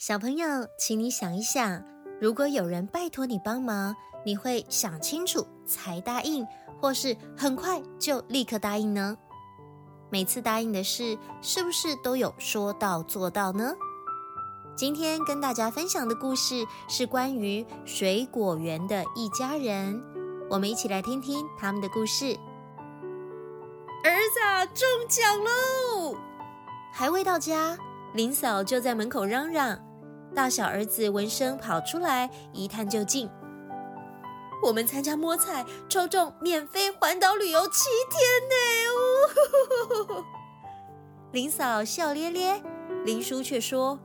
小朋友，请你想一想，如果有人拜托你帮忙，你会想清楚才答应，或是很快就立刻答应呢？每次答应的事，是不是都有说到做到呢？今天跟大家分享的故事是关于水果园的一家人，我们一起来听听他们的故事。儿子中奖喽！还未到家，林嫂就在门口嚷嚷。大小儿子闻声跑出来，一探究竟。我们参加摸彩，抽中免费环岛旅游七天呢！林嫂笑咧咧，林叔却说：“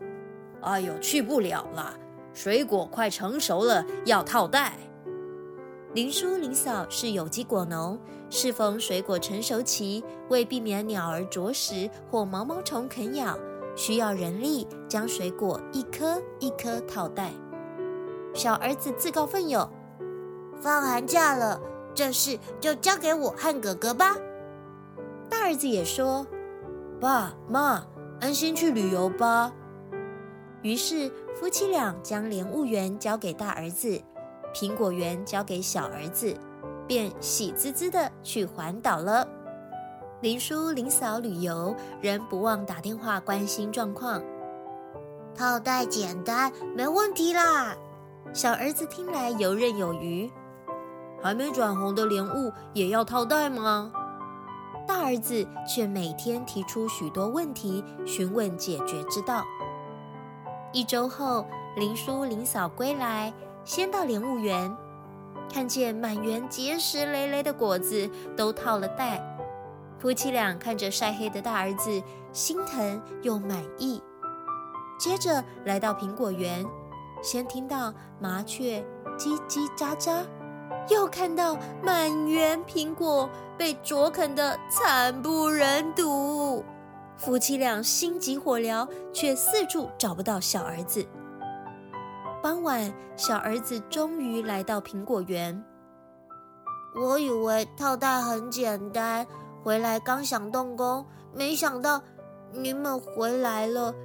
哎呦，去不了了，水果快成熟了，要套袋。”林叔、林嫂是有机果农，适逢水果成熟期，为避免鸟儿啄食或毛毛虫啃咬。需要人力将水果一颗一颗套袋。小儿子自告奋勇：“放寒假了，这事就交给我和哥哥吧。”大儿子也说：“爸妈，安心去旅游吧。”于是夫妻俩将莲雾园交给大儿子，苹果园交给小儿子，便喜滋滋的去环岛了。林叔、林嫂旅游，仍不忘打电话关心状况。套袋简单，没问题啦。小儿子听来游刃有余。还没转红的莲雾也要套袋吗？大儿子却每天提出许多问题，询问解决之道。一周后，林叔、林嫂归来，先到莲雾园，看见满园结实累累的果子，都套了袋。夫妻俩看着晒黑的大儿子，心疼又满意。接着来到苹果园，先听到麻雀叽叽喳喳，又看到满园苹果被啄啃得惨不忍睹。夫妻俩心急火燎，却四处找不到小儿子。傍晚，小儿子终于来到苹果园。我以为套袋很简单。回来刚想动工，没想到你们回来了，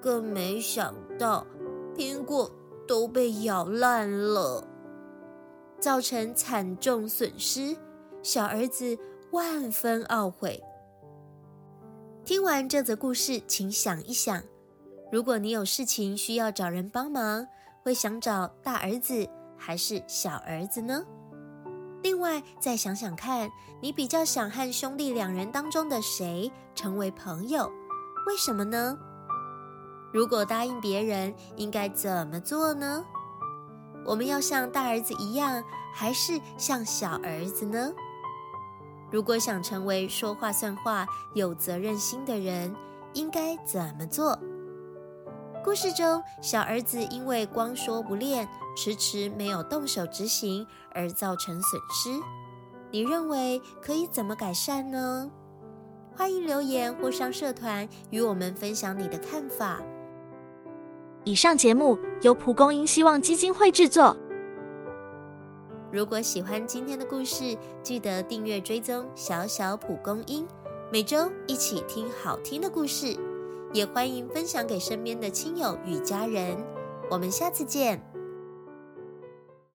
更没想到苹果都被咬烂了，造成惨重损失。小儿子万分懊悔。听完这则故事，请想一想：如果你有事情需要找人帮忙，会想找大儿子还是小儿子呢？另外，再想想看，你比较想和兄弟两人当中的谁成为朋友？为什么呢？如果答应别人，应该怎么做呢？我们要像大儿子一样，还是像小儿子呢？如果想成为说话算话、有责任心的人，应该怎么做？故事中，小儿子因为光说不练，迟迟没有动手执行，而造成损失。你认为可以怎么改善呢？欢迎留言或上社团与我们分享你的看法。以上节目由蒲公英希望基金会制作。如果喜欢今天的故事，记得订阅追踪小小蒲公英，每周一起听好听的故事。也欢迎分享给身边的亲友与家人，我们下次见。